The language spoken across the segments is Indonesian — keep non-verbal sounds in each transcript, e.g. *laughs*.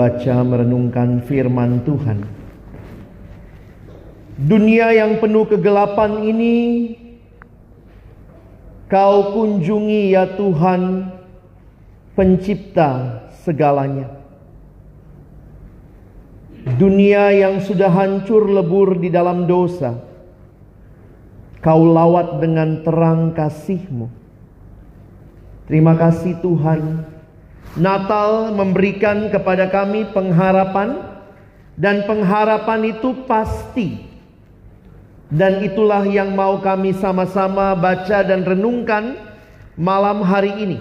membaca merenungkan firman Tuhan. Dunia yang penuh kegelapan ini Kau kunjungi ya Tuhan Pencipta segalanya. Dunia yang sudah hancur lebur di dalam dosa Kau lawat dengan terang kasih-Mu. Terima kasih Tuhan Natal memberikan kepada kami pengharapan Dan pengharapan itu pasti Dan itulah yang mau kami sama-sama baca dan renungkan malam hari ini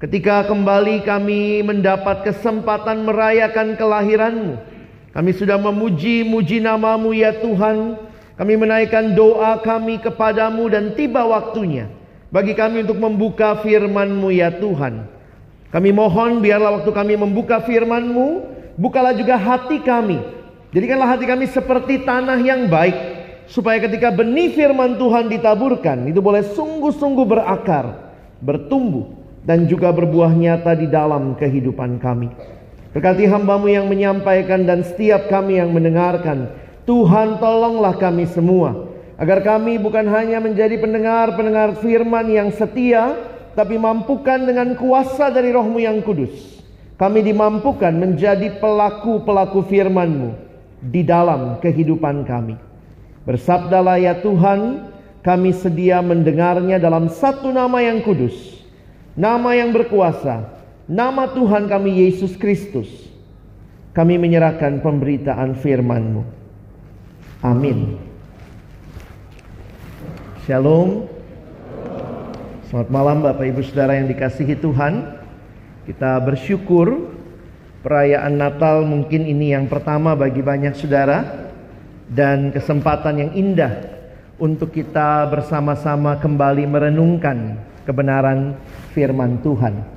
Ketika kembali kami mendapat kesempatan merayakan kelahiran-Mu kami sudah memuji-muji namamu ya Tuhan. Kami menaikkan doa kami kepadamu dan tiba waktunya. Bagi kami untuk membuka firmanmu ya Tuhan. Kami mohon biarlah waktu kami membuka firmanmu. Bukalah juga hati kami. Jadikanlah hati kami seperti tanah yang baik. Supaya ketika benih firman Tuhan ditaburkan. Itu boleh sungguh-sungguh berakar. Bertumbuh. Dan juga berbuah nyata di dalam kehidupan kami. Berkati hambamu yang menyampaikan dan setiap kami yang mendengarkan. Tuhan tolonglah kami semua. Agar kami bukan hanya menjadi pendengar-pendengar firman yang setia. Tapi mampukan dengan kuasa dari rohmu yang kudus. Kami dimampukan menjadi pelaku-pelaku firmanmu. Di dalam kehidupan kami. Bersabdalah ya Tuhan. Kami sedia mendengarnya dalam satu nama yang kudus. Nama yang berkuasa Nama Tuhan kami Yesus Kristus Kami menyerahkan pemberitaan firman-Mu Amin Shalom Selamat malam Bapak Ibu Saudara yang dikasihi Tuhan Kita bersyukur Perayaan Natal mungkin ini yang pertama bagi banyak saudara Dan kesempatan yang indah Untuk kita bersama-sama kembali merenungkan kebenaran firman Tuhan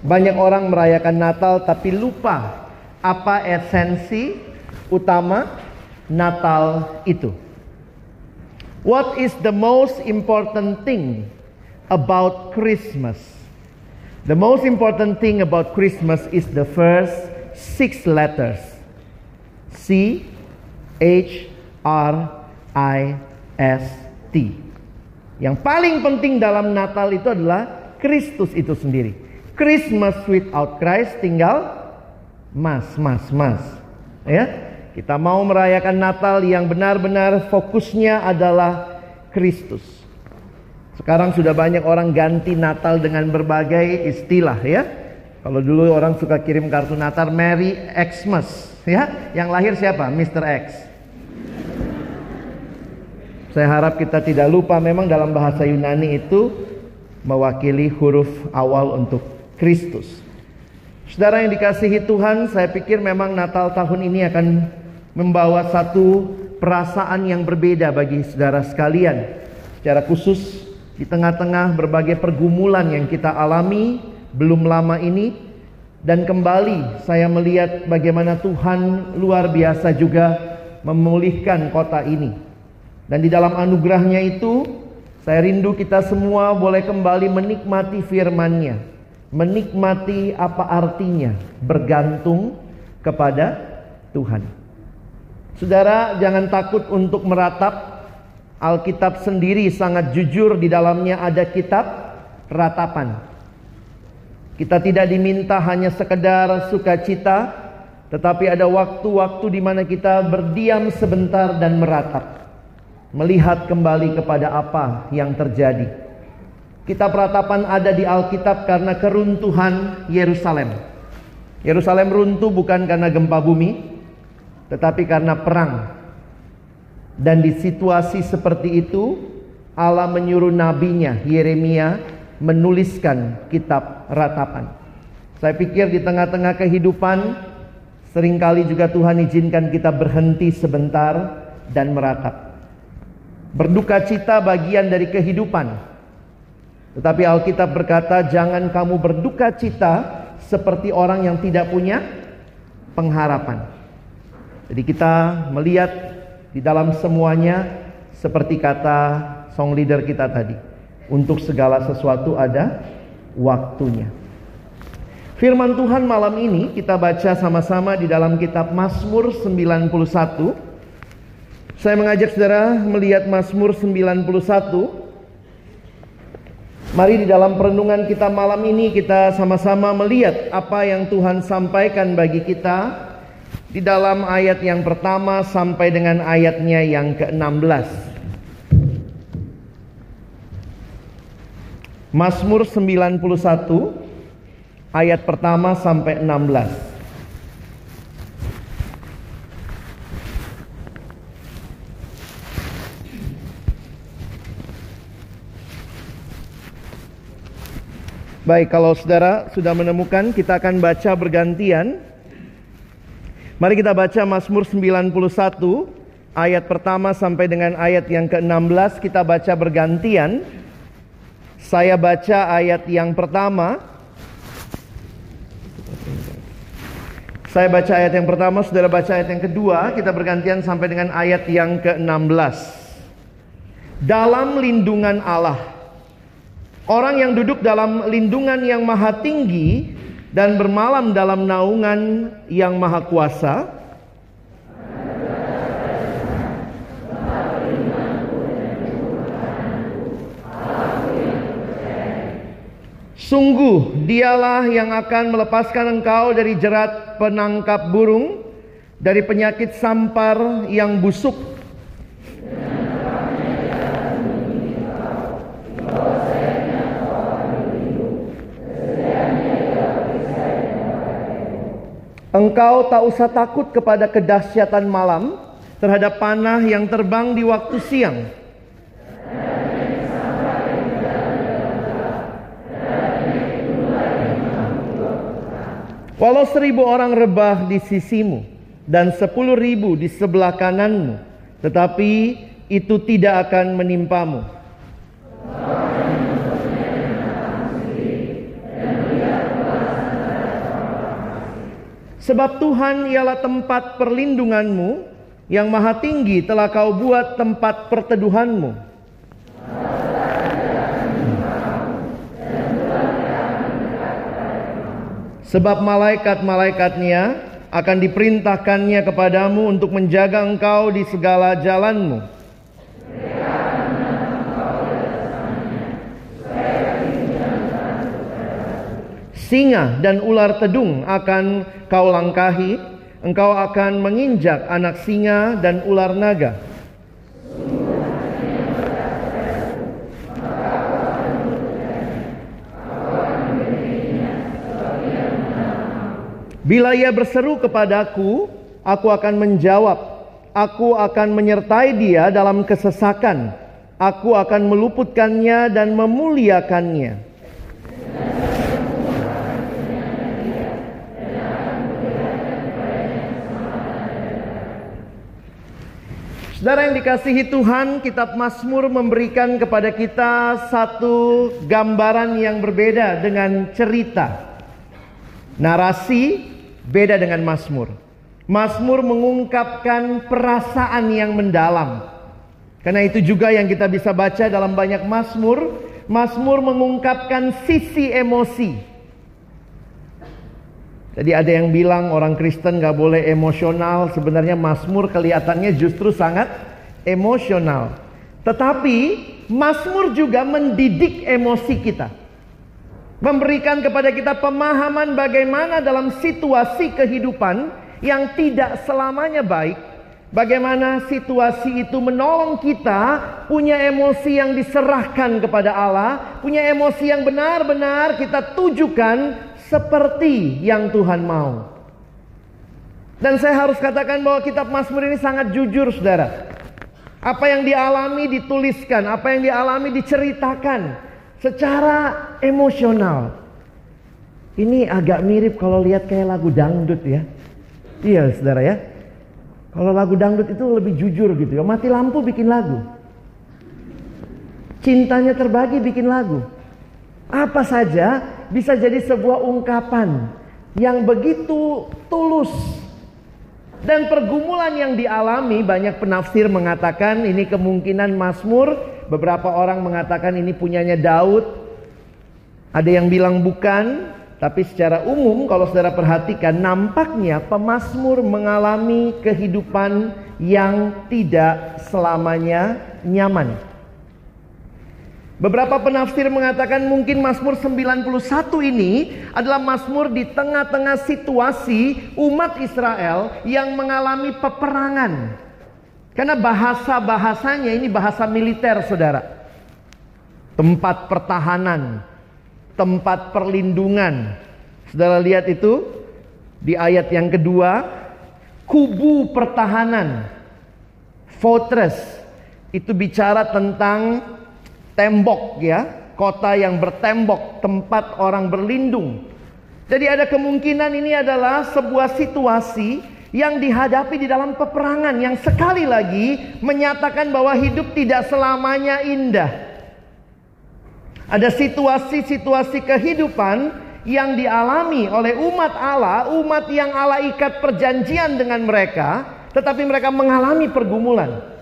banyak orang merayakan Natal tapi lupa apa esensi utama Natal itu. What is the most important thing about Christmas? The most important thing about Christmas is the first six letters. C H R I S T. Yang paling penting dalam Natal itu adalah Kristus itu sendiri. Christmas without Christ tinggal mas, mas, mas. Ya, kita mau merayakan Natal yang benar-benar fokusnya adalah Kristus. Sekarang sudah banyak orang ganti Natal dengan berbagai istilah ya. Kalau dulu orang suka kirim kartu Natal Merry Xmas ya. Yang lahir siapa? Mr. X. Saya harap kita tidak lupa memang dalam bahasa Yunani itu mewakili huruf awal untuk Kristus. Saudara yang dikasihi Tuhan, saya pikir memang Natal tahun ini akan membawa satu perasaan yang berbeda bagi saudara sekalian. Secara khusus di tengah-tengah berbagai pergumulan yang kita alami belum lama ini dan kembali saya melihat bagaimana Tuhan luar biasa juga memulihkan kota ini. Dan di dalam anugerahnya itu, saya rindu kita semua boleh kembali menikmati firman-Nya. Menikmati apa artinya bergantung kepada Tuhan. Saudara, jangan takut untuk meratap. Alkitab sendiri sangat jujur di dalamnya ada kitab ratapan. Kita tidak diminta hanya sekedar sukacita, tetapi ada waktu-waktu di mana kita berdiam sebentar dan meratap melihat kembali kepada apa yang terjadi. Kitab ratapan ada di Alkitab karena keruntuhan Yerusalem. Yerusalem runtuh bukan karena gempa bumi, tetapi karena perang. Dan di situasi seperti itu, Allah menyuruh nabinya Yeremia menuliskan kitab ratapan. Saya pikir di tengah-tengah kehidupan sering kali juga Tuhan izinkan kita berhenti sebentar dan meratap. Berduka cita bagian dari kehidupan. Tetapi Alkitab berkata, "Jangan kamu berduka cita seperti orang yang tidak punya pengharapan." Jadi kita melihat di dalam semuanya seperti kata song leader kita tadi, untuk segala sesuatu ada waktunya. Firman Tuhan malam ini kita baca sama-sama di dalam kitab Mazmur 91 saya mengajak saudara melihat Mazmur 91. Mari di dalam perenungan kita malam ini kita sama-sama melihat apa yang Tuhan sampaikan bagi kita di dalam ayat yang pertama sampai dengan ayatnya yang ke-16. Mazmur 91 ayat pertama sampai 16. Baik, kalau saudara sudah menemukan, kita akan baca bergantian. Mari kita baca Mazmur 91 ayat pertama sampai dengan ayat yang ke-16 kita baca bergantian. Saya baca ayat yang pertama. Saya baca ayat yang pertama, saudara baca ayat yang kedua, kita bergantian sampai dengan ayat yang ke-16. Dalam lindungan Allah Orang yang duduk dalam lindungan yang maha tinggi dan bermalam dalam naungan yang maha kuasa. Sungguh dialah yang akan melepaskan engkau dari jerat penangkap burung, dari penyakit sampar yang busuk Engkau tak usah takut kepada kedahsyatan malam terhadap panah yang terbang di waktu siang. Walau seribu orang rebah di sisimu dan sepuluh ribu di sebelah kananmu, tetapi itu tidak akan menimpamu. Sebab Tuhan ialah tempat perlindunganmu, yang maha tinggi telah kau buat tempat perteduhanmu. Sebab malaikat-malaikatnya akan diperintahkannya kepadamu untuk menjaga engkau di segala jalanmu. Singa dan ular tedung akan kau langkahi, engkau akan menginjak anak singa dan ular naga. Bila ia berseru kepadaku, aku akan menjawab. Aku akan menyertai dia dalam kesesakan. Aku akan meluputkannya dan memuliakannya. Saudara yang dikasihi Tuhan, kitab Mazmur memberikan kepada kita satu gambaran yang berbeda dengan cerita. Narasi beda dengan Mazmur. Mazmur mengungkapkan perasaan yang mendalam. Karena itu juga yang kita bisa baca dalam banyak Mazmur. Mazmur mengungkapkan sisi emosi. Jadi ada yang bilang orang Kristen gak boleh emosional. Sebenarnya Mazmur kelihatannya justru sangat emosional. Tetapi Mazmur juga mendidik emosi kita. Memberikan kepada kita pemahaman bagaimana dalam situasi kehidupan yang tidak selamanya baik. Bagaimana situasi itu menolong kita punya emosi yang diserahkan kepada Allah, punya emosi yang benar-benar kita tujukan seperti yang Tuhan mau. Dan saya harus katakan bahwa kitab Mazmur ini sangat jujur saudara. Apa yang dialami dituliskan, apa yang dialami diceritakan secara emosional. Ini agak mirip kalau lihat kayak lagu dangdut ya. Iya saudara ya. Kalau lagu dangdut itu lebih jujur gitu ya. Mati lampu bikin lagu. Cintanya terbagi bikin lagu. Apa saja bisa jadi sebuah ungkapan yang begitu tulus. Dan pergumulan yang dialami banyak penafsir mengatakan ini kemungkinan Mazmur, beberapa orang mengatakan ini punyanya Daud. Ada yang bilang bukan, tapi secara umum kalau saudara perhatikan nampaknya pemazmur mengalami kehidupan yang tidak selamanya nyaman. Beberapa penafsir mengatakan mungkin Mazmur 91 ini adalah Mazmur di tengah-tengah situasi umat Israel yang mengalami peperangan. Karena bahasa-bahasanya ini bahasa militer saudara. Tempat pertahanan, tempat perlindungan. Saudara lihat itu di ayat yang kedua, kubu pertahanan, fortress. Itu bicara tentang tembok ya, kota yang bertembok, tempat orang berlindung. Jadi ada kemungkinan ini adalah sebuah situasi yang dihadapi di dalam peperangan yang sekali lagi menyatakan bahwa hidup tidak selamanya indah. Ada situasi-situasi kehidupan yang dialami oleh umat Allah, umat yang Allah ikat perjanjian dengan mereka, tetapi mereka mengalami pergumulan.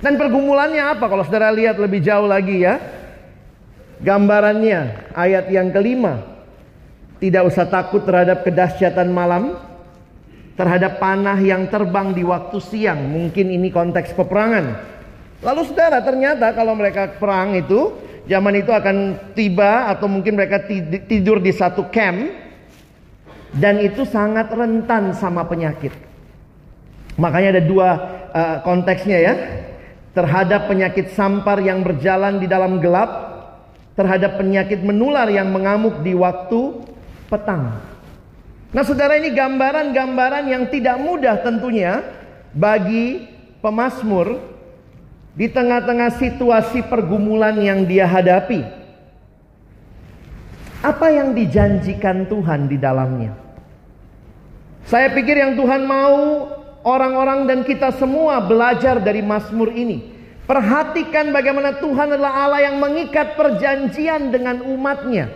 Dan pergumulannya apa kalau saudara lihat lebih jauh lagi ya. Gambarannya ayat yang kelima. Tidak usah takut terhadap kedahsyatan malam. Terhadap panah yang terbang di waktu siang. Mungkin ini konteks peperangan. Lalu saudara ternyata kalau mereka perang itu. Zaman itu akan tiba atau mungkin mereka tidur di satu camp. Dan itu sangat rentan sama penyakit. Makanya ada dua uh, konteksnya ya terhadap penyakit sampar yang berjalan di dalam gelap, terhadap penyakit menular yang mengamuk di waktu petang. Nah, saudara, ini gambaran-gambaran yang tidak mudah tentunya bagi pemazmur di tengah-tengah situasi pergumulan yang dia hadapi. Apa yang dijanjikan Tuhan di dalamnya? Saya pikir yang Tuhan mau orang-orang dan kita semua belajar dari Mazmur ini. Perhatikan bagaimana Tuhan adalah Allah yang mengikat perjanjian dengan umatnya.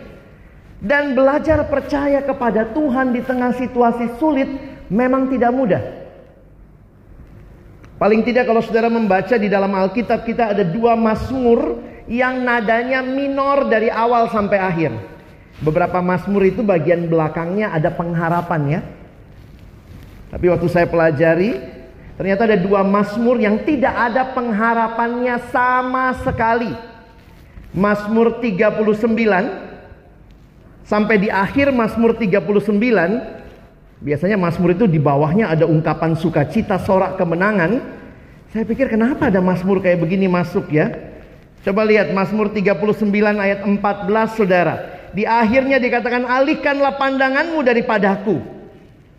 Dan belajar percaya kepada Tuhan di tengah situasi sulit memang tidak mudah. Paling tidak kalau saudara membaca di dalam Alkitab kita ada dua Mazmur yang nadanya minor dari awal sampai akhir. Beberapa Mazmur itu bagian belakangnya ada pengharapan ya. Tapi waktu saya pelajari, ternyata ada dua Mazmur yang tidak ada pengharapannya sama sekali. Mazmur 39 sampai di akhir Mazmur 39 biasanya Mazmur itu di bawahnya ada ungkapan sukacita, sorak kemenangan. Saya pikir kenapa ada Mazmur kayak begini masuk ya? Coba lihat Mazmur 39 ayat 14 Saudara. Di akhirnya dikatakan alihkanlah pandanganmu daripadaku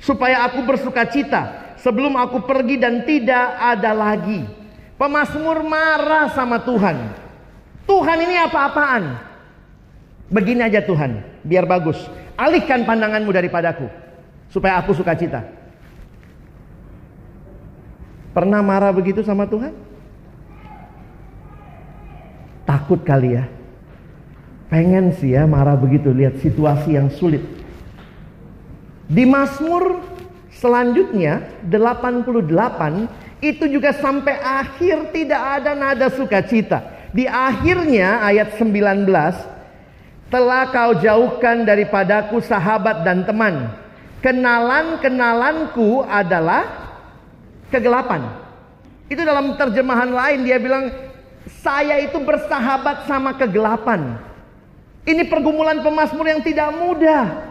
supaya aku bersuka cita sebelum aku pergi dan tidak ada lagi. Pemasmur marah sama Tuhan. Tuhan ini apa-apaan? Begini aja Tuhan, biar bagus. Alihkan pandanganmu daripadaku supaya aku suka cita. Pernah marah begitu sama Tuhan? Takut kali ya. Pengen sih ya marah begitu lihat situasi yang sulit. Di Mazmur selanjutnya 88 itu juga sampai akhir tidak ada nada sukacita. Di akhirnya ayat 19 telah kau jauhkan daripadaku sahabat dan teman. Kenalan-kenalanku adalah kegelapan. Itu dalam terjemahan lain dia bilang saya itu bersahabat sama kegelapan. Ini pergumulan pemazmur yang tidak mudah.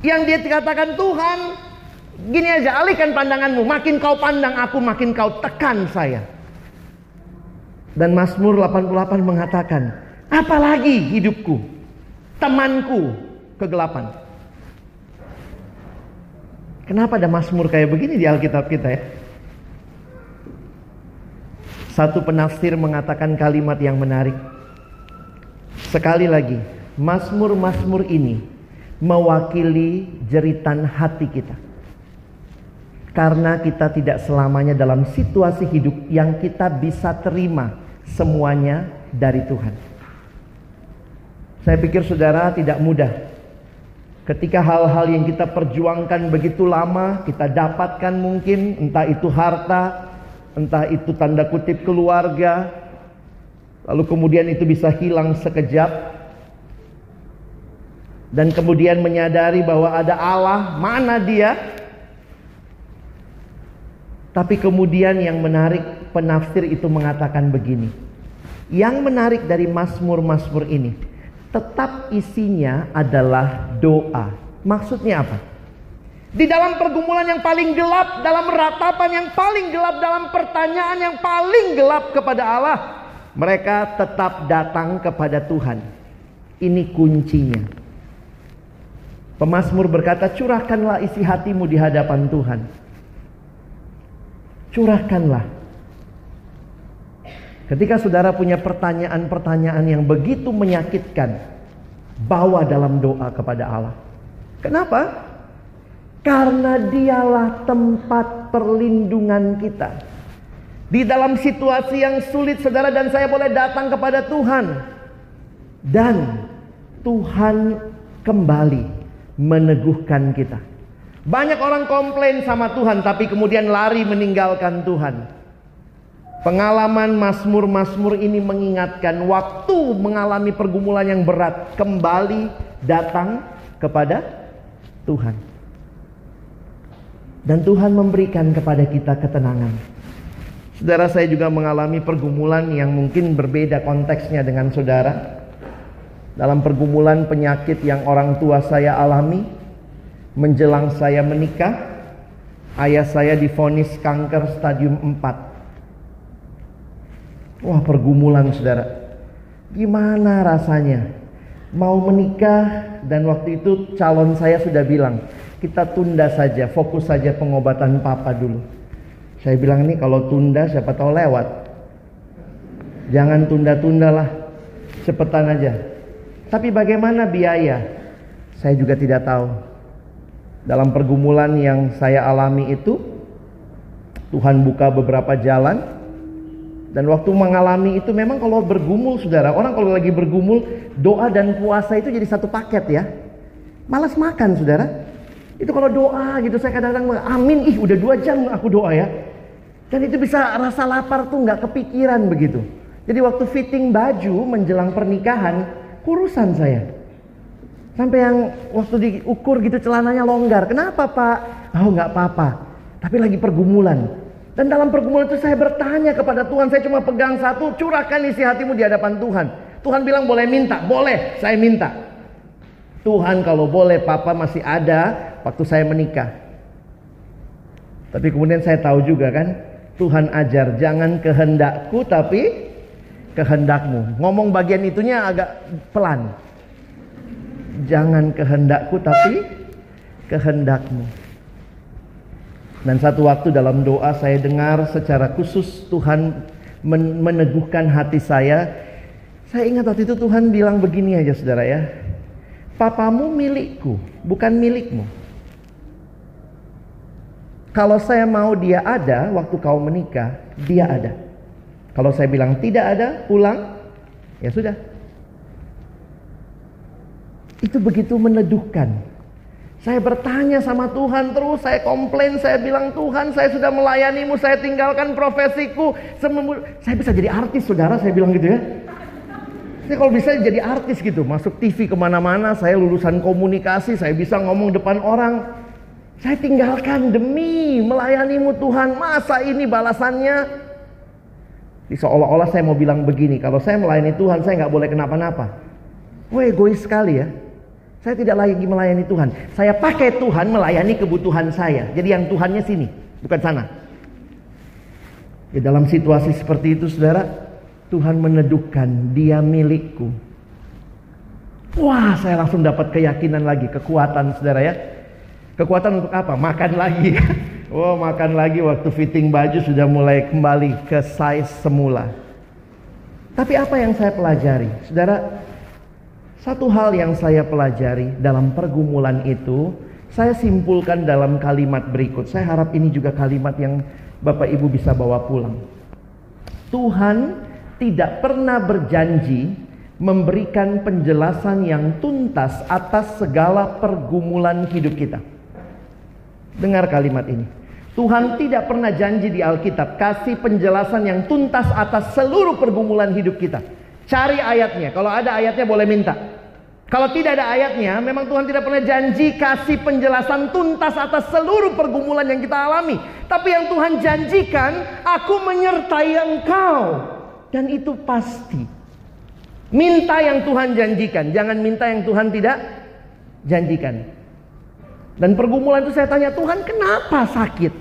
Yang dia katakan Tuhan, gini aja, alihkan pandanganmu. Makin kau pandang aku, makin kau tekan saya. Dan Mazmur 88 mengatakan, apalagi hidupku, temanku, kegelapan. Kenapa ada Mazmur kayak begini di Alkitab kita ya? Satu penafsir mengatakan kalimat yang menarik. Sekali lagi, Mazmur-Mazmur ini mewakili jeritan hati kita. Karena kita tidak selamanya dalam situasi hidup yang kita bisa terima semuanya dari Tuhan. Saya pikir saudara tidak mudah ketika hal-hal yang kita perjuangkan begitu lama kita dapatkan mungkin entah itu harta, entah itu tanda kutip keluarga, Lalu kemudian itu bisa hilang sekejap. Dan kemudian menyadari bahwa ada Allah, mana dia? Tapi kemudian yang menarik penafsir itu mengatakan begini. Yang menarik dari Mazmur-Mazmur ini, tetap isinya adalah doa. Maksudnya apa? Di dalam pergumulan yang paling gelap, dalam ratapan yang paling gelap, dalam pertanyaan yang paling gelap kepada Allah, mereka tetap datang kepada Tuhan. Ini kuncinya. Pemasmur berkata, curahkanlah isi hatimu di hadapan Tuhan. Curahkanlah. Ketika saudara punya pertanyaan-pertanyaan yang begitu menyakitkan, bawa dalam doa kepada Allah. Kenapa? Karena dialah tempat perlindungan kita. Di dalam situasi yang sulit saudara dan saya boleh datang kepada Tuhan. Dan Tuhan kembali meneguhkan kita. Banyak orang komplain sama Tuhan tapi kemudian lari meninggalkan Tuhan. Pengalaman Mazmur-Mazmur ini mengingatkan waktu mengalami pergumulan yang berat kembali datang kepada Tuhan. Dan Tuhan memberikan kepada kita ketenangan. Saudara saya juga mengalami pergumulan yang mungkin berbeda konteksnya dengan saudara. Dalam pergumulan penyakit yang orang tua saya alami menjelang saya menikah, ayah saya difonis kanker stadium 4. Wah, pergumulan Saudara. Gimana rasanya? Mau menikah dan waktu itu calon saya sudah bilang, kita tunda saja, fokus saja pengobatan papa dulu. Saya bilang ini kalau tunda siapa tahu lewat. Jangan tunda-tunda lah. Cepetan aja. Tapi bagaimana biaya? Saya juga tidak tahu. Dalam pergumulan yang saya alami itu, Tuhan buka beberapa jalan. Dan waktu mengalami itu memang kalau bergumul saudara, orang kalau lagi bergumul, doa dan puasa itu jadi satu paket ya. Malas makan saudara. Itu kalau doa gitu saya kadang-kadang amin, ih udah dua jam aku doa ya. Dan itu bisa rasa lapar tuh nggak kepikiran begitu. Jadi waktu fitting baju menjelang pernikahan, kurusan saya. Sampai yang waktu diukur gitu celananya longgar. Kenapa pak? Oh nggak apa-apa. Tapi lagi pergumulan. Dan dalam pergumulan itu saya bertanya kepada Tuhan. Saya cuma pegang satu, curahkan isi hatimu di hadapan Tuhan. Tuhan bilang boleh minta, boleh, saya minta. Tuhan kalau boleh papa masih ada waktu saya menikah. Tapi kemudian saya tahu juga kan, Tuhan ajar jangan kehendakku tapi kehendakmu. Ngomong bagian itunya agak pelan. Jangan kehendakku tapi kehendakmu. Dan satu waktu dalam doa saya dengar secara khusus Tuhan meneguhkan hati saya. Saya ingat waktu itu Tuhan bilang begini aja saudara ya. Papamu milikku, bukan milikmu. Kalau saya mau dia ada waktu kau menikah, dia ada. Kalau saya bilang tidak ada, pulang, ya sudah. Itu begitu meneduhkan. Saya bertanya sama Tuhan terus, saya komplain, saya bilang Tuhan saya sudah melayanimu, saya tinggalkan profesiku. Saya bisa jadi artis saudara, saya bilang gitu ya. Saya kalau bisa jadi artis gitu, masuk TV ke mana-mana, saya lulusan komunikasi, saya bisa ngomong depan orang. Saya tinggalkan demi melayanimu Tuhan, masa ini balasannya? Seolah-olah saya mau bilang begini, kalau saya melayani Tuhan saya nggak boleh kenapa-napa. Wah egois sekali ya. Saya tidak lagi melayani Tuhan. Saya pakai Tuhan melayani kebutuhan saya. Jadi yang Tuhannya sini, bukan sana. Di dalam situasi seperti itu, saudara, Tuhan meneduhkan dia milikku. Wah, saya langsung dapat keyakinan lagi, kekuatan, saudara ya. Kekuatan untuk apa? Makan lagi. *laughs* Oh, makan lagi waktu fitting baju sudah mulai kembali ke size semula. Tapi apa yang saya pelajari? Saudara, satu hal yang saya pelajari dalam pergumulan itu, saya simpulkan dalam kalimat berikut. Saya harap ini juga kalimat yang Bapak Ibu bisa bawa pulang. Tuhan tidak pernah berjanji memberikan penjelasan yang tuntas atas segala pergumulan hidup kita. Dengar kalimat ini. Tuhan tidak pernah janji di Alkitab kasih penjelasan yang tuntas atas seluruh pergumulan hidup kita. Cari ayatnya. Kalau ada ayatnya boleh minta. Kalau tidak ada ayatnya, memang Tuhan tidak pernah janji kasih penjelasan tuntas atas seluruh pergumulan yang kita alami. Tapi yang Tuhan janjikan, aku menyertai engkau. Dan itu pasti. Minta yang Tuhan janjikan, jangan minta yang Tuhan tidak janjikan. Dan pergumulan itu saya tanya, Tuhan kenapa sakit?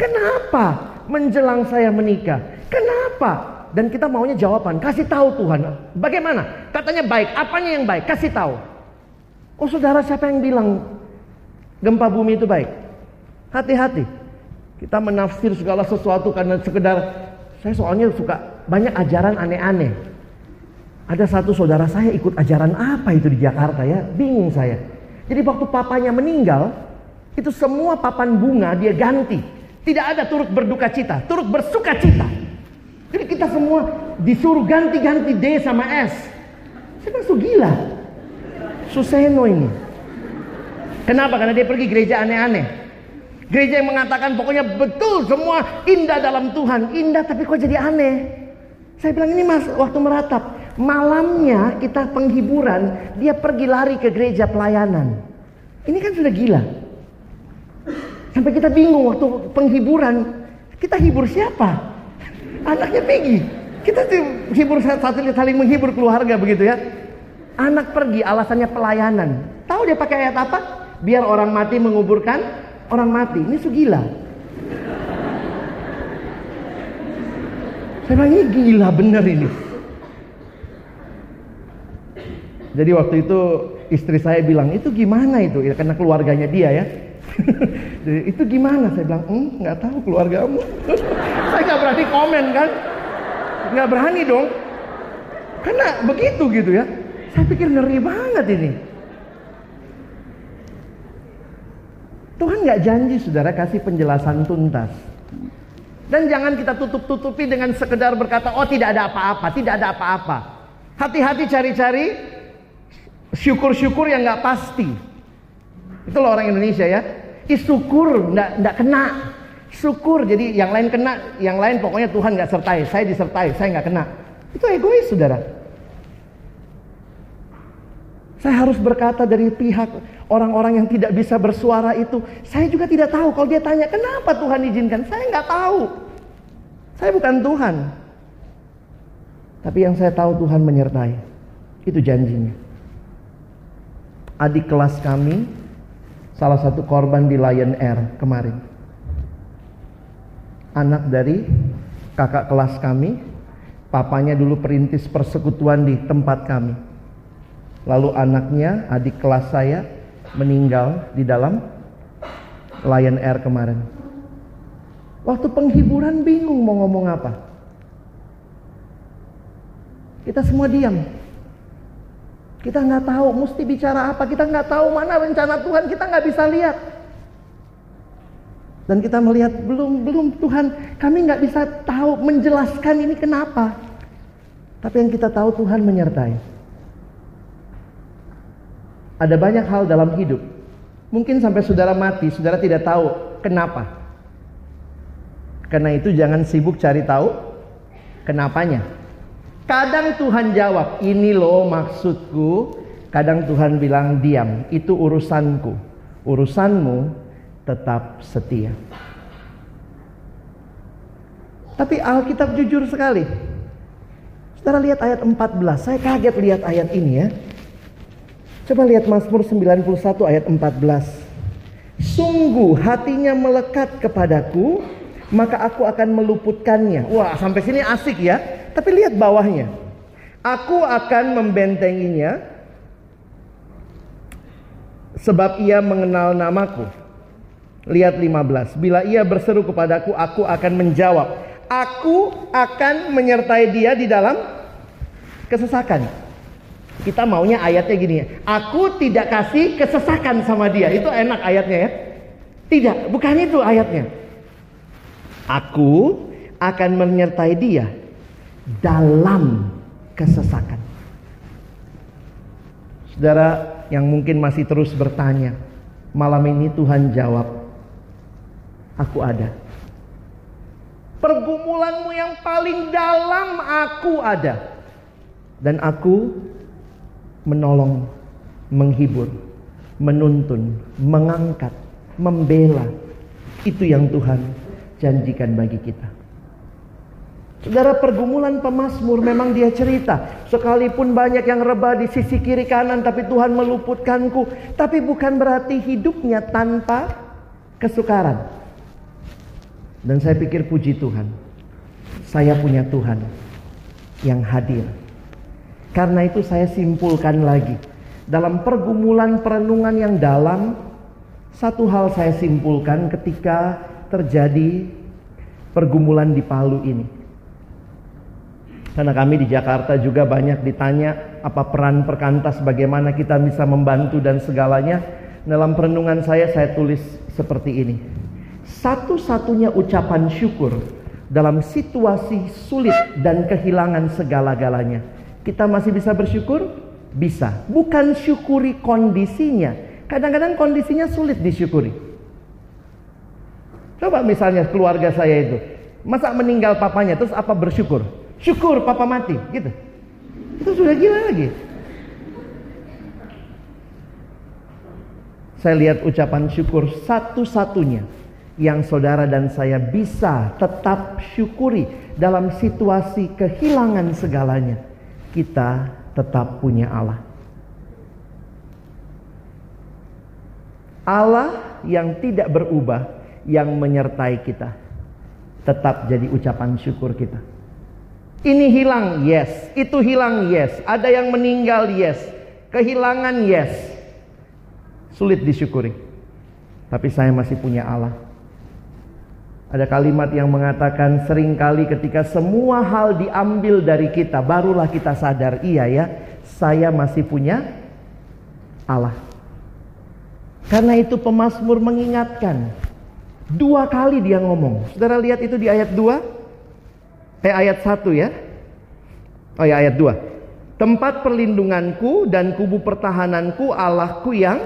Kenapa menjelang saya menikah? Kenapa dan kita maunya jawaban. Kasih tahu Tuhan. Bagaimana? Katanya baik. Apanya yang baik? Kasih tahu. Oh saudara siapa yang bilang gempa bumi itu baik? Hati-hati. Kita menafsir segala sesuatu karena sekedar saya soalnya suka banyak ajaran aneh-aneh. Ada satu saudara saya ikut ajaran apa itu di Jakarta ya, bingung saya. Jadi waktu papanya meninggal, itu semua papan bunga dia ganti. Tidak ada turut berduka cita, turut bersuka cita. Jadi kita semua disuruh ganti-ganti D sama S. Saya masuk gila. Suseno ini. Kenapa? Karena dia pergi gereja aneh-aneh. Gereja yang mengatakan pokoknya betul semua indah dalam Tuhan. Indah tapi kok jadi aneh. Saya bilang ini mas waktu meratap. Malamnya kita penghiburan. Dia pergi lari ke gereja pelayanan. Ini kan sudah gila. Sampai kita bingung waktu penghiburan. Kita hibur siapa? Anaknya pergi. Kita hibur satu saling menghibur keluarga begitu ya. Anak pergi alasannya pelayanan. Tahu dia pakai ayat apa? Biar orang mati menguburkan orang mati. Ini sugila. Saya bilang ini gila bener ini. Jadi waktu itu istri saya bilang itu gimana itu? Ya, karena keluarganya dia ya. *laughs* itu gimana? Saya bilang, hmm, nggak tahu keluargamu. *laughs* saya nggak berani komen kan, nggak berani dong. Karena begitu gitu ya. Saya pikir ngeri banget ini. Tuhan nggak janji saudara kasih penjelasan tuntas. Dan jangan kita tutup-tutupi dengan sekedar berkata, oh tidak ada apa-apa, tidak ada apa-apa. Hati-hati cari-cari syukur-syukur yang nggak pasti. Itu loh orang Indonesia ya. Isyukur nggak nggak kena. Syukur jadi yang lain kena, yang lain pokoknya Tuhan nggak sertai. Saya disertai, saya nggak kena. Itu egois saudara. Saya harus berkata dari pihak orang-orang yang tidak bisa bersuara itu. Saya juga tidak tahu. Kalau dia tanya, kenapa Tuhan izinkan? Saya nggak tahu. Saya bukan Tuhan. Tapi yang saya tahu Tuhan menyertai. Itu janjinya. Adik kelas kami salah satu korban di Lion Air kemarin. Anak dari kakak kelas kami, papanya dulu perintis persekutuan di tempat kami. Lalu anaknya, adik kelas saya, meninggal di dalam Lion Air kemarin. Waktu penghiburan bingung mau ngomong apa. Kita semua diam. Kita nggak tahu mesti bicara apa. Kita nggak tahu mana rencana Tuhan. Kita nggak bisa lihat. Dan kita melihat belum belum Tuhan. Kami nggak bisa tahu menjelaskan ini kenapa. Tapi yang kita tahu Tuhan menyertai. Ada banyak hal dalam hidup. Mungkin sampai saudara mati, saudara tidak tahu kenapa. Karena itu jangan sibuk cari tahu kenapanya. Kadang Tuhan jawab, ini loh maksudku. Kadang Tuhan bilang, diam, itu urusanku. Urusanmu tetap setia. Tapi Alkitab jujur sekali. Saudara lihat ayat 14, saya kaget lihat ayat ini ya. Coba lihat Mazmur 91 ayat 14. Sungguh hatinya melekat kepadaku, maka aku akan meluputkannya. Wah, sampai sini asik ya. Tapi lihat bawahnya. Aku akan membentenginya sebab ia mengenal namaku. Lihat 15. Bila ia berseru kepadaku, aku akan menjawab. Aku akan menyertai dia di dalam kesesakan. Kita maunya ayatnya gini ya. Aku tidak kasih kesesakan sama dia. Itu enak ayatnya ya. Tidak, bukan itu ayatnya. Aku akan menyertai dia dalam kesesakan. Saudara yang mungkin masih terus bertanya, malam ini Tuhan jawab, aku ada. Pergumulanmu yang paling dalam aku ada. Dan aku menolong, menghibur, menuntun, mengangkat, membela. Itu yang Tuhan janjikan bagi kita. Saudara pergumulan pemazmur memang dia cerita. Sekalipun banyak yang rebah di sisi kiri kanan tapi Tuhan meluputkanku. Tapi bukan berarti hidupnya tanpa kesukaran. Dan saya pikir puji Tuhan. Saya punya Tuhan yang hadir karena itu saya simpulkan lagi. Dalam pergumulan perenungan yang dalam, satu hal saya simpulkan ketika terjadi pergumulan di Palu ini. Karena kami di Jakarta juga banyak ditanya apa peran perkantas, bagaimana kita bisa membantu dan segalanya. Dalam perenungan saya, saya tulis seperti ini. Satu-satunya ucapan syukur dalam situasi sulit dan kehilangan segala-galanya kita masih bisa bersyukur? Bisa. Bukan syukuri kondisinya. Kadang-kadang kondisinya sulit disyukuri. Coba misalnya keluarga saya itu. Masa meninggal papanya terus apa bersyukur? Syukur papa mati gitu. Itu sudah gila lagi. Saya lihat ucapan syukur satu-satunya yang saudara dan saya bisa tetap syukuri dalam situasi kehilangan segalanya kita tetap punya Allah. Allah yang tidak berubah, yang menyertai kita, tetap jadi ucapan syukur kita. Ini hilang, yes. Itu hilang, yes. Ada yang meninggal, yes. Kehilangan, yes. Sulit disyukuri. Tapi saya masih punya Allah ada kalimat yang mengatakan sering kali ketika semua hal diambil dari kita barulah kita sadar iya ya saya masih punya Allah. Karena itu pemazmur mengingatkan dua kali dia ngomong. Saudara lihat itu di ayat 2 eh ayat 1 ya. Oh ya ayat 2. Tempat perlindunganku dan kubu pertahananku Allahku yang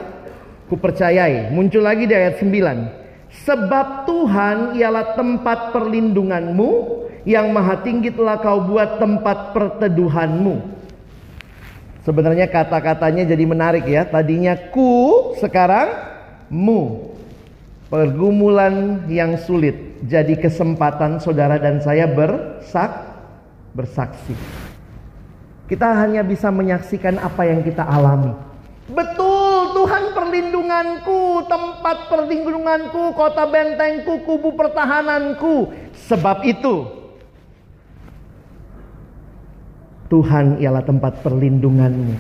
kupercayai. Muncul lagi di ayat 9. Sebab Tuhan ialah tempat perlindunganmu, yang maha tinggi telah kau buat tempat perteduhanmu. Sebenarnya kata-katanya jadi menarik ya. Tadinya ku, sekarang mu. Pergumulan yang sulit jadi kesempatan saudara dan saya bersak bersaksi. Kita hanya bisa menyaksikan apa yang kita alami. Betul Tuhan perlindunganku, tempat perlindunganku, kota bentengku, kubu pertahananku. Sebab itu Tuhan ialah tempat perlindunganmu.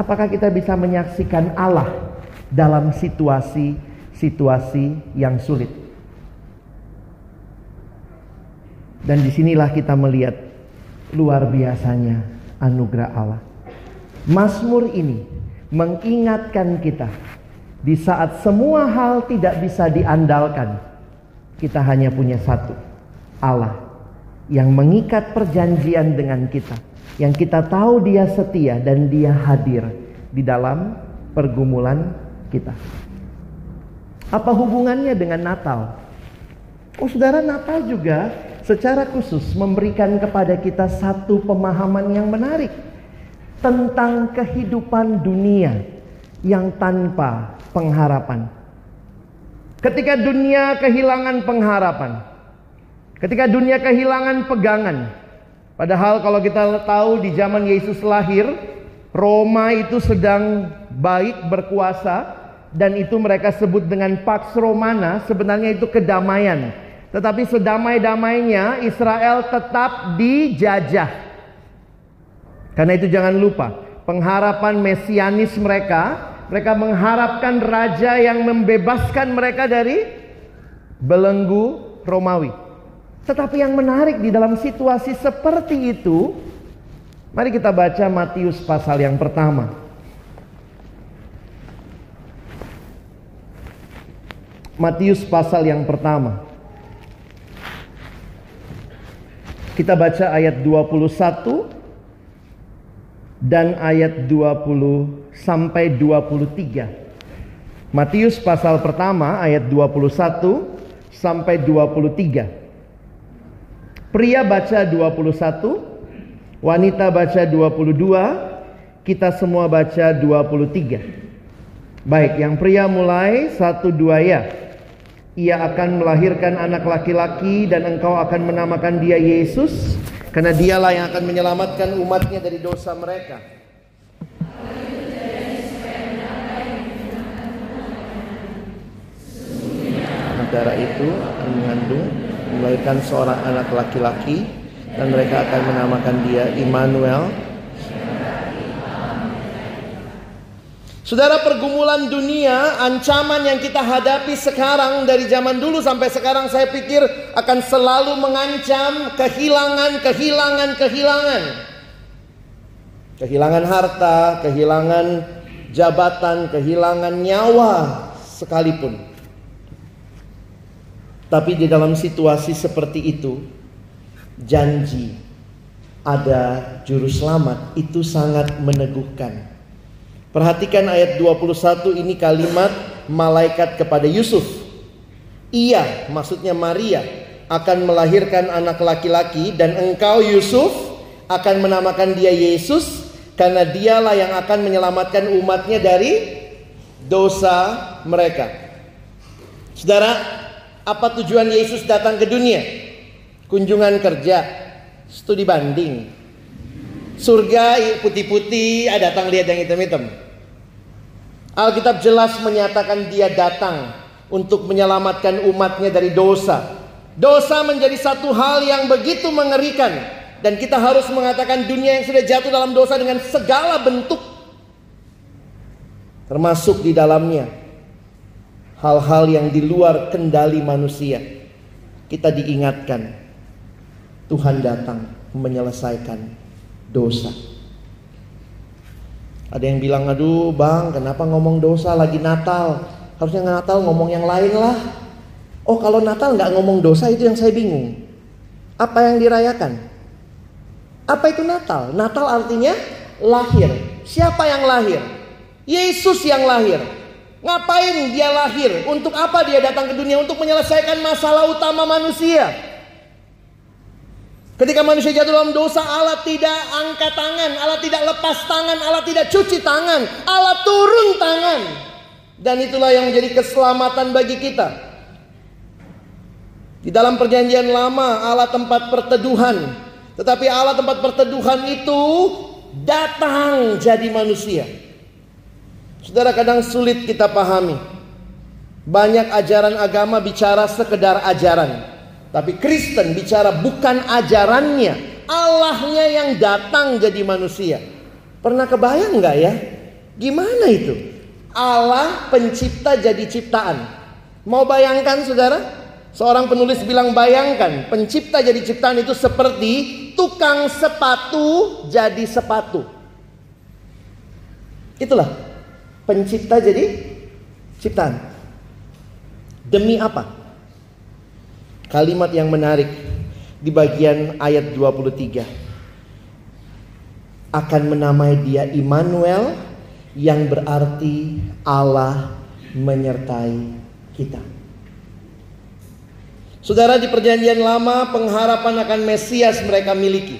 Apakah kita bisa menyaksikan Allah dalam situasi-situasi yang sulit? Dan di sinilah kita melihat luar biasanya anugerah Allah. Mazmur ini mengingatkan kita di saat semua hal tidak bisa diandalkan, kita hanya punya satu, Allah yang mengikat perjanjian dengan kita, yang kita tahu Dia setia dan Dia hadir di dalam pergumulan kita. Apa hubungannya dengan Natal? Oh, saudara, Natal juga secara khusus memberikan kepada kita satu pemahaman yang menarik tentang kehidupan dunia yang tanpa pengharapan. Ketika dunia kehilangan pengharapan, ketika dunia kehilangan pegangan, padahal kalau kita tahu di zaman Yesus lahir, Roma itu sedang baik berkuasa dan itu mereka sebut dengan Pax Romana, sebenarnya itu kedamaian. Tetapi sedamai-damainya Israel tetap dijajah. Karena itu jangan lupa, pengharapan mesianis mereka mereka mengharapkan raja yang membebaskan mereka dari belenggu Romawi. Tetapi yang menarik di dalam situasi seperti itu, mari kita baca Matius pasal yang pertama. Matius pasal yang pertama. Kita baca ayat 21 dan ayat 20 sampai 23. Matius pasal pertama ayat 21 sampai 23. Pria baca 21, wanita baca 22, kita semua baca 23. Baik, yang pria mulai satu dua ya. Ia akan melahirkan anak laki-laki dan engkau akan menamakan dia Yesus karena dialah yang akan menyelamatkan umatnya dari dosa mereka. Negara itu akan mengandung melahirkan seorang anak laki-laki dan mereka akan menamakan dia Immanuel Saudara pergumulan dunia, ancaman yang kita hadapi sekarang dari zaman dulu sampai sekarang saya pikir akan selalu mengancam kehilangan, kehilangan, kehilangan. Kehilangan harta, kehilangan jabatan, kehilangan nyawa sekalipun. Tapi di dalam situasi seperti itu, janji ada juru selamat itu sangat meneguhkan. Perhatikan ayat 21 ini kalimat malaikat kepada Yusuf. Ia, maksudnya Maria, akan melahirkan anak laki-laki dan engkau Yusuf akan menamakan dia Yesus karena dialah yang akan menyelamatkan umatnya dari dosa mereka. Saudara, apa tujuan Yesus datang ke dunia? Kunjungan kerja, studi banding, Surga putih-putih, ada datang lihat yang hitam-hitam. Alkitab jelas menyatakan dia datang untuk menyelamatkan umatnya dari dosa. Dosa menjadi satu hal yang begitu mengerikan. Dan kita harus mengatakan dunia yang sudah jatuh dalam dosa dengan segala bentuk. Termasuk di dalamnya. Hal-hal yang di luar kendali manusia. Kita diingatkan. Tuhan datang menyelesaikan dosa. Ada yang bilang, aduh bang kenapa ngomong dosa lagi Natal? Harusnya Natal ngomong yang lain lah. Oh kalau Natal nggak ngomong dosa itu yang saya bingung. Apa yang dirayakan? Apa itu Natal? Natal artinya lahir. Siapa yang lahir? Yesus yang lahir. Ngapain dia lahir? Untuk apa dia datang ke dunia? Untuk menyelesaikan masalah utama manusia. Ketika manusia jatuh dalam dosa, Allah tidak angkat tangan, Allah tidak lepas tangan, Allah tidak cuci tangan, Allah turun tangan. Dan itulah yang menjadi keselamatan bagi kita. Di dalam perjanjian lama Allah tempat perteduhan. Tetapi Allah tempat perteduhan itu datang jadi manusia. Saudara kadang sulit kita pahami. Banyak ajaran agama bicara sekedar ajaran. Tapi Kristen bicara bukan ajarannya, Allahnya yang datang jadi manusia. Pernah kebayang nggak ya? Gimana itu? Allah pencipta jadi ciptaan. Mau bayangkan saudara? Seorang penulis bilang bayangkan pencipta jadi ciptaan itu seperti tukang sepatu jadi sepatu. Itulah pencipta jadi ciptaan. Demi apa? Kalimat yang menarik di bagian ayat 23. Akan menamai dia Immanuel yang berarti Allah menyertai kita. Saudara di perjanjian lama pengharapan akan Mesias mereka miliki.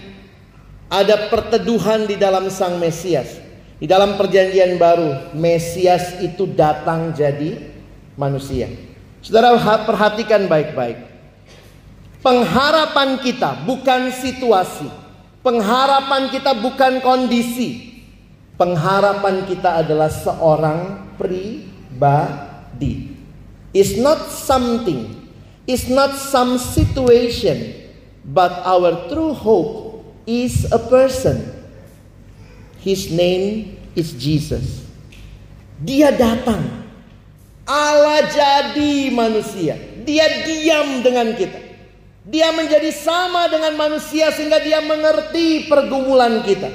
Ada perteduhan di dalam sang Mesias. Di dalam perjanjian baru Mesias itu datang jadi manusia. Saudara perhatikan baik-baik. Pengharapan kita bukan situasi. Pengharapan kita bukan kondisi. Pengharapan kita adalah seorang pribadi. It's not something is not some situation, but our true hope is a person. His name is Jesus. Dia datang. Allah jadi manusia. Dia diam dengan kita. Dia menjadi sama dengan manusia sehingga dia mengerti pergumulan kita.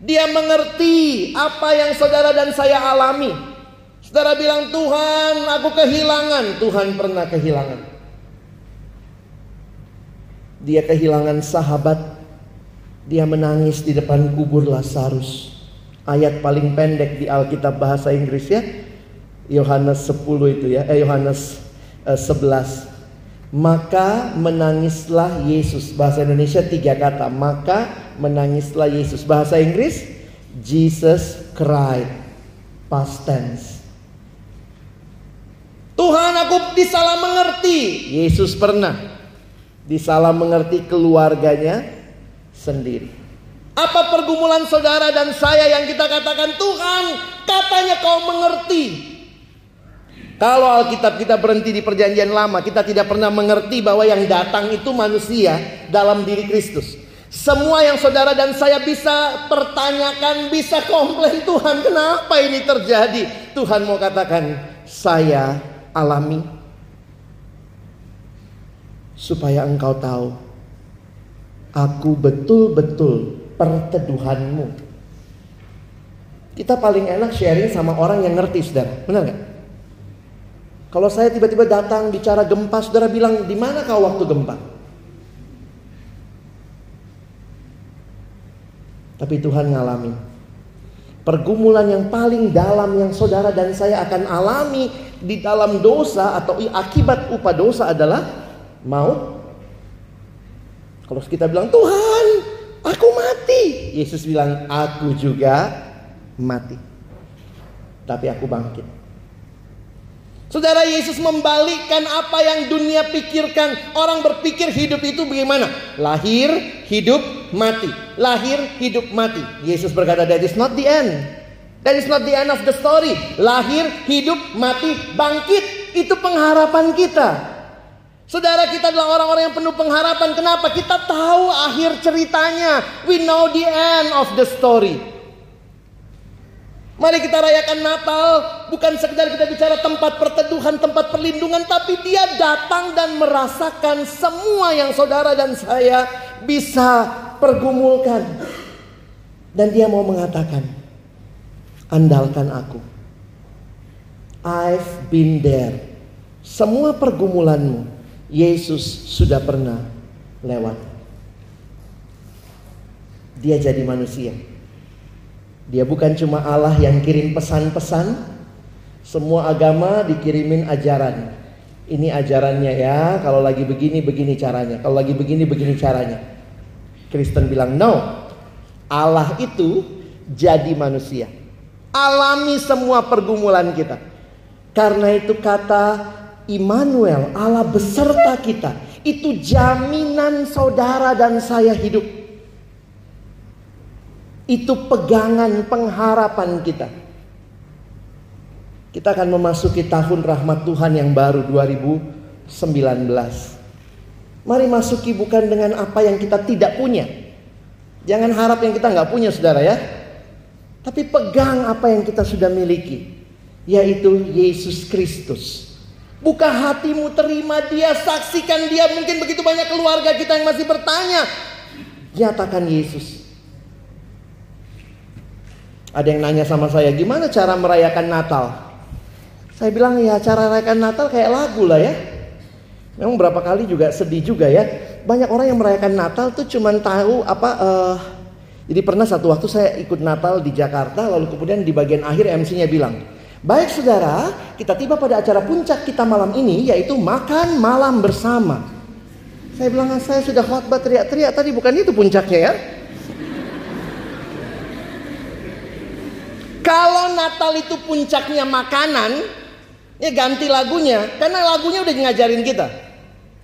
Dia mengerti apa yang saudara dan saya alami. Saudara bilang, "Tuhan, aku kehilangan." Tuhan pernah kehilangan. Dia kehilangan sahabat. Dia menangis di depan kubur Lazarus. Ayat paling pendek di Alkitab bahasa Inggris ya. Yohanes 10 itu ya. Eh Yohanes eh, 11. Maka menangislah Yesus. Bahasa Indonesia tiga kata. Maka menangislah Yesus. Bahasa Inggris Jesus cried. Past tense. Tuhan aku disalah mengerti. Yesus pernah disalah mengerti keluarganya sendiri. Apa pergumulan saudara dan saya yang kita katakan Tuhan katanya kau mengerti. Kalau Alkitab kita berhenti di perjanjian lama kita tidak pernah mengerti bahwa yang datang itu manusia dalam diri Kristus. Semua yang saudara dan saya bisa pertanyakan, bisa komplain Tuhan kenapa ini terjadi. Tuhan mau katakan saya alami supaya engkau tahu aku betul-betul perteduhanmu. Kita paling enak sharing sama orang yang ngerti, saudara. Benar nggak? Kalau saya tiba-tiba datang bicara gempa, saudara bilang, di mana kau waktu gempa? Tapi Tuhan ngalamin. Pergumulan yang paling dalam yang saudara dan saya akan alami di dalam dosa atau akibat upah dosa adalah mau? Kalau kita bilang, Tuhan, aku mati. Yesus bilang, aku juga mati. Tapi aku bangkit. Saudara Yesus membalikkan apa yang dunia pikirkan. Orang berpikir hidup itu bagaimana? Lahir, hidup, mati. Lahir, hidup, mati. Yesus berkata, that is not the end. That is not the end of the story. Lahir, hidup, mati, bangkit. Itu pengharapan kita. Saudara kita adalah orang-orang yang penuh pengharapan. Kenapa? Kita tahu akhir ceritanya. We know the end of the story. Mari kita rayakan Natal. Bukan sekedar kita bicara tempat perteduhan, tempat perlindungan. Tapi dia datang dan merasakan semua yang saudara dan saya bisa pergumulkan. Dan dia mau mengatakan, andalkan aku. I've been there. Semua pergumulanmu Yesus sudah pernah lewat. Dia jadi manusia. Dia bukan cuma Allah yang kirim pesan-pesan. Semua agama dikirimin ajaran. Ini ajarannya ya, kalau lagi begini begini caranya, kalau lagi begini begini caranya. Kristen bilang no. Allah itu jadi manusia. Alami semua pergumulan kita. Karena itu kata Immanuel, Allah beserta kita. Itu jaminan saudara dan saya hidup. Itu pegangan pengharapan kita. Kita akan memasuki tahun rahmat Tuhan yang baru 2019. Mari masuki bukan dengan apa yang kita tidak punya. Jangan harap yang kita nggak punya saudara ya. Tapi pegang apa yang kita sudah miliki. Yaitu Yesus Kristus Buka hatimu, terima dia, saksikan dia. Mungkin begitu banyak keluarga kita yang masih bertanya. Nyatakan Yesus. Ada yang nanya sama saya, gimana cara merayakan Natal? Saya bilang ya cara merayakan Natal kayak lagu lah ya. Memang berapa kali juga sedih juga ya. Banyak orang yang merayakan Natal tuh cuman tahu apa uh, jadi pernah satu waktu saya ikut Natal di Jakarta lalu kemudian di bagian akhir MC-nya bilang, Baik saudara, kita tiba pada acara puncak kita malam ini yaitu makan malam bersama. Saya bilang saya sudah khotbah teriak-teriak tadi bukan itu puncaknya ya. Kalau Natal itu puncaknya makanan, ya ganti lagunya karena lagunya udah ngajarin kita.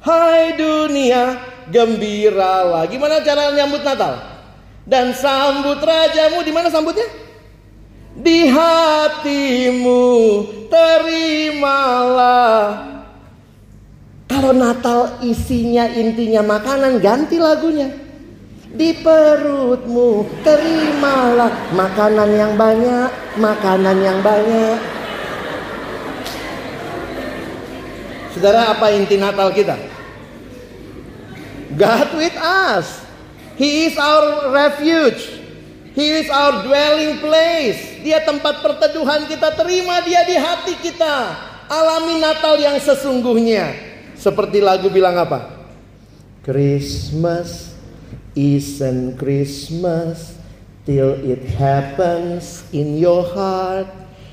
Hai dunia, gembiralah. Gimana cara nyambut Natal? Dan sambut rajamu di mana sambutnya? di hatimu terimalah kalau Natal isinya intinya makanan ganti lagunya di perutmu terimalah makanan yang banyak makanan yang banyak Saudara apa inti Natal kita God with us He is our refuge He is our dwelling place. Dia tempat perteduhan kita. Terima dia di hati kita. Alami Natal yang sesungguhnya. Seperti lagu bilang apa? Christmas isn't Christmas till it happens in your heart.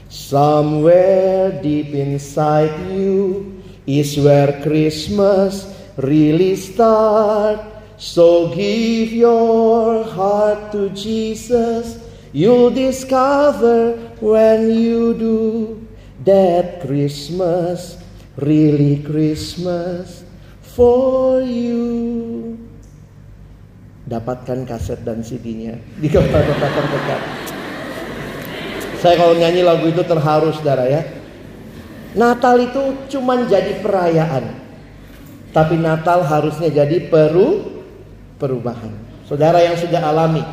Somewhere deep inside you is where Christmas really starts. So give your heart to Jesus. You'll discover when you do that Christmas, really Christmas for you. Dapatkan kaset dan CD-nya di kota-kota terdekat. Saya kalau nyanyi lagu itu terharu saudara ya. Natal itu cuma jadi perayaan. Tapi Natal harusnya jadi peru perubahan. Saudara yang sudah alami,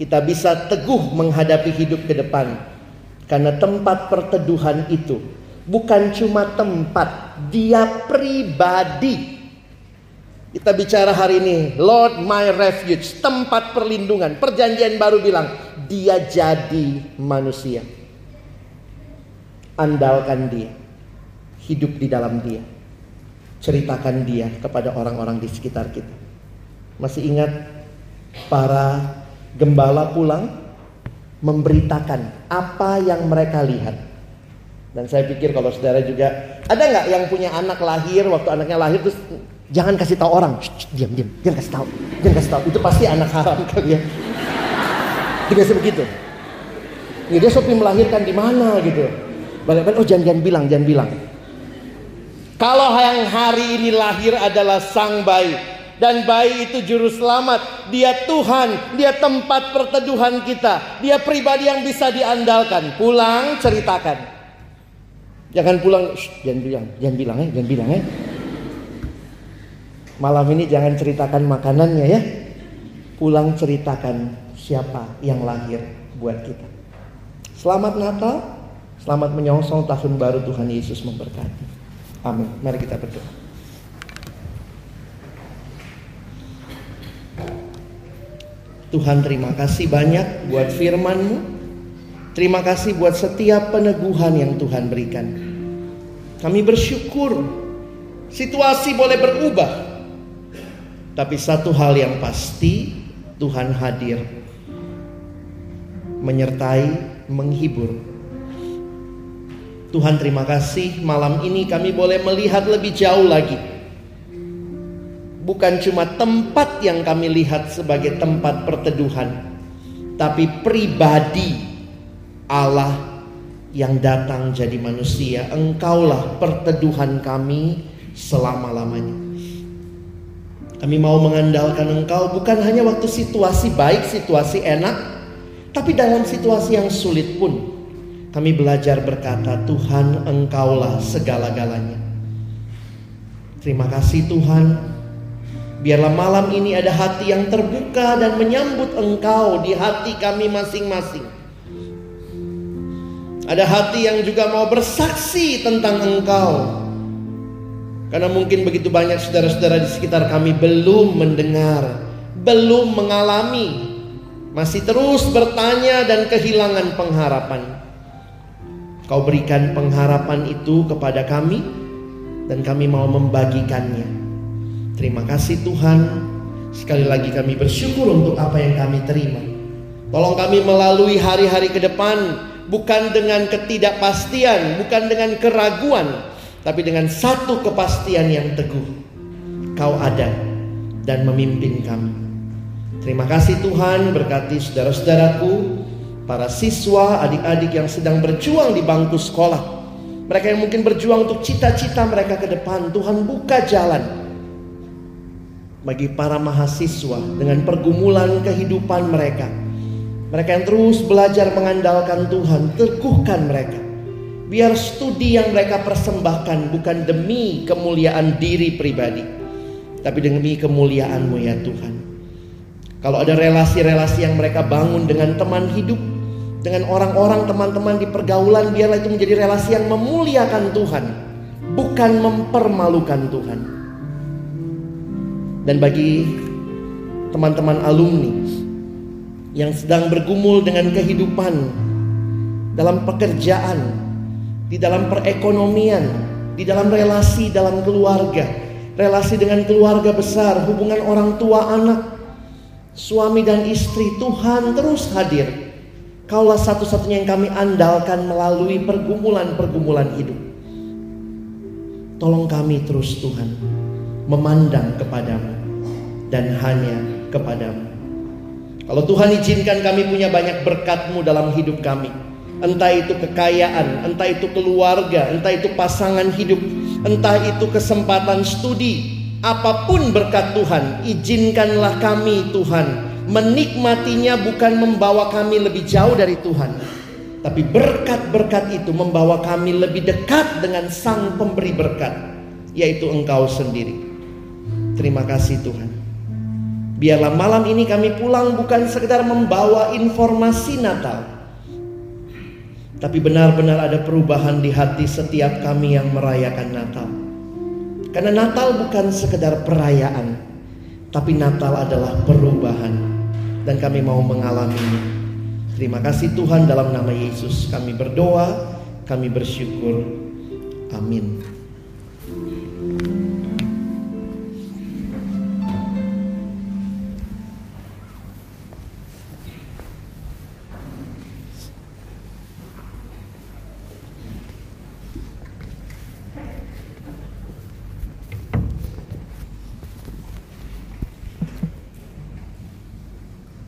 kita bisa teguh menghadapi hidup ke depan. Karena tempat perteduhan itu bukan cuma tempat, dia pribadi. Kita bicara hari ini, Lord my refuge, tempat perlindungan. Perjanjian baru bilang, dia jadi manusia. Andalkan dia, hidup di dalam dia. Ceritakan dia kepada orang-orang di sekitar kita. Masih ingat para gembala pulang memberitakan apa yang mereka lihat. Dan saya pikir kalau saudara juga ada nggak yang punya anak lahir waktu anaknya lahir terus jangan kasih tahu orang, Shh, diam diam, jangan kasih tahu, jangan kasih tahu. Itu pasti anak haram *laughs* kali ya. Itu biasa begitu. Ya, dia sopi melahirkan di mana gitu. Balik-balik, oh jangan jangan bilang, jangan bilang. Kalau yang hari ini lahir adalah sang bayi, dan bayi itu juru selamat. Dia Tuhan, dia tempat perteduhan kita. Dia pribadi yang bisa diandalkan. Pulang ceritakan. Jangan pulang, Shh, jangan bilang, jangan bilang ya, jangan bilang ya. Malam ini jangan ceritakan makanannya ya. Pulang ceritakan siapa yang lahir buat kita. Selamat Natal, selamat menyongsong tahun baru Tuhan Yesus memberkati. Amin. Mari kita berdoa. Tuhan terima kasih banyak buat firman-Mu. Terima kasih buat setiap peneguhan yang Tuhan berikan. Kami bersyukur situasi boleh berubah. Tapi satu hal yang pasti Tuhan hadir. Menyertai, menghibur. Tuhan terima kasih malam ini kami boleh melihat lebih jauh lagi bukan cuma tempat yang kami lihat sebagai tempat perteduhan, tapi pribadi Allah yang datang jadi manusia. Engkaulah perteduhan kami selama-lamanya. Kami mau mengandalkan Engkau bukan hanya waktu situasi baik, situasi enak, tapi dalam situasi yang sulit pun kami belajar berkata, Tuhan Engkaulah segala-galanya. Terima kasih Tuhan Biarlah malam ini ada hati yang terbuka dan menyambut engkau di hati kami masing-masing. Ada hati yang juga mau bersaksi tentang engkau. Karena mungkin begitu banyak saudara-saudara di sekitar kami belum mendengar, belum mengalami, masih terus bertanya dan kehilangan pengharapan. Kau berikan pengharapan itu kepada kami dan kami mau membagikannya. Terima kasih Tuhan. Sekali lagi kami bersyukur untuk apa yang kami terima. Tolong kami melalui hari-hari ke depan bukan dengan ketidakpastian, bukan dengan keraguan, tapi dengan satu kepastian yang teguh. Kau ada dan memimpin kami. Terima kasih Tuhan berkati saudara-saudaraku, para siswa, adik-adik yang sedang berjuang di bangku sekolah. Mereka yang mungkin berjuang untuk cita-cita mereka ke depan. Tuhan buka jalan bagi para mahasiswa dengan pergumulan kehidupan mereka. Mereka yang terus belajar mengandalkan Tuhan, teguhkan mereka Biar studi yang mereka persembahkan bukan demi kemuliaan diri pribadi, tapi demi kemuliaan-Mu ya Tuhan. Kalau ada relasi-relasi yang mereka bangun dengan teman hidup, dengan orang-orang teman-teman di pergaulan, biarlah itu menjadi relasi yang memuliakan Tuhan, bukan mempermalukan Tuhan. Dan bagi teman-teman alumni yang sedang bergumul dengan kehidupan dalam pekerjaan, di dalam perekonomian, di dalam relasi dalam keluarga, relasi dengan keluarga besar, hubungan orang tua anak, suami dan istri, Tuhan terus hadir. Kaulah satu-satunya yang kami andalkan melalui pergumulan-pergumulan hidup. Tolong kami terus Tuhan memandang kepadamu dan hanya kepadamu. Kalau Tuhan izinkan kami punya banyak berkatmu dalam hidup kami entah itu kekayaan, entah itu keluarga, entah itu pasangan hidup, entah itu kesempatan studi, apa pun berkat Tuhan, izinkanlah kami Tuhan menikmatinya bukan membawa kami lebih jauh dari Tuhan, tapi berkat-berkat itu membawa kami lebih dekat dengan Sang Pemberi berkat, yaitu Engkau sendiri. Terima kasih Tuhan. Biarlah malam ini kami pulang bukan sekedar membawa informasi Natal, tapi benar-benar ada perubahan di hati setiap kami yang merayakan Natal. Karena Natal bukan sekedar perayaan, tapi Natal adalah perubahan dan kami mau mengalaminya. Terima kasih Tuhan dalam nama Yesus kami berdoa, kami bersyukur. Amin.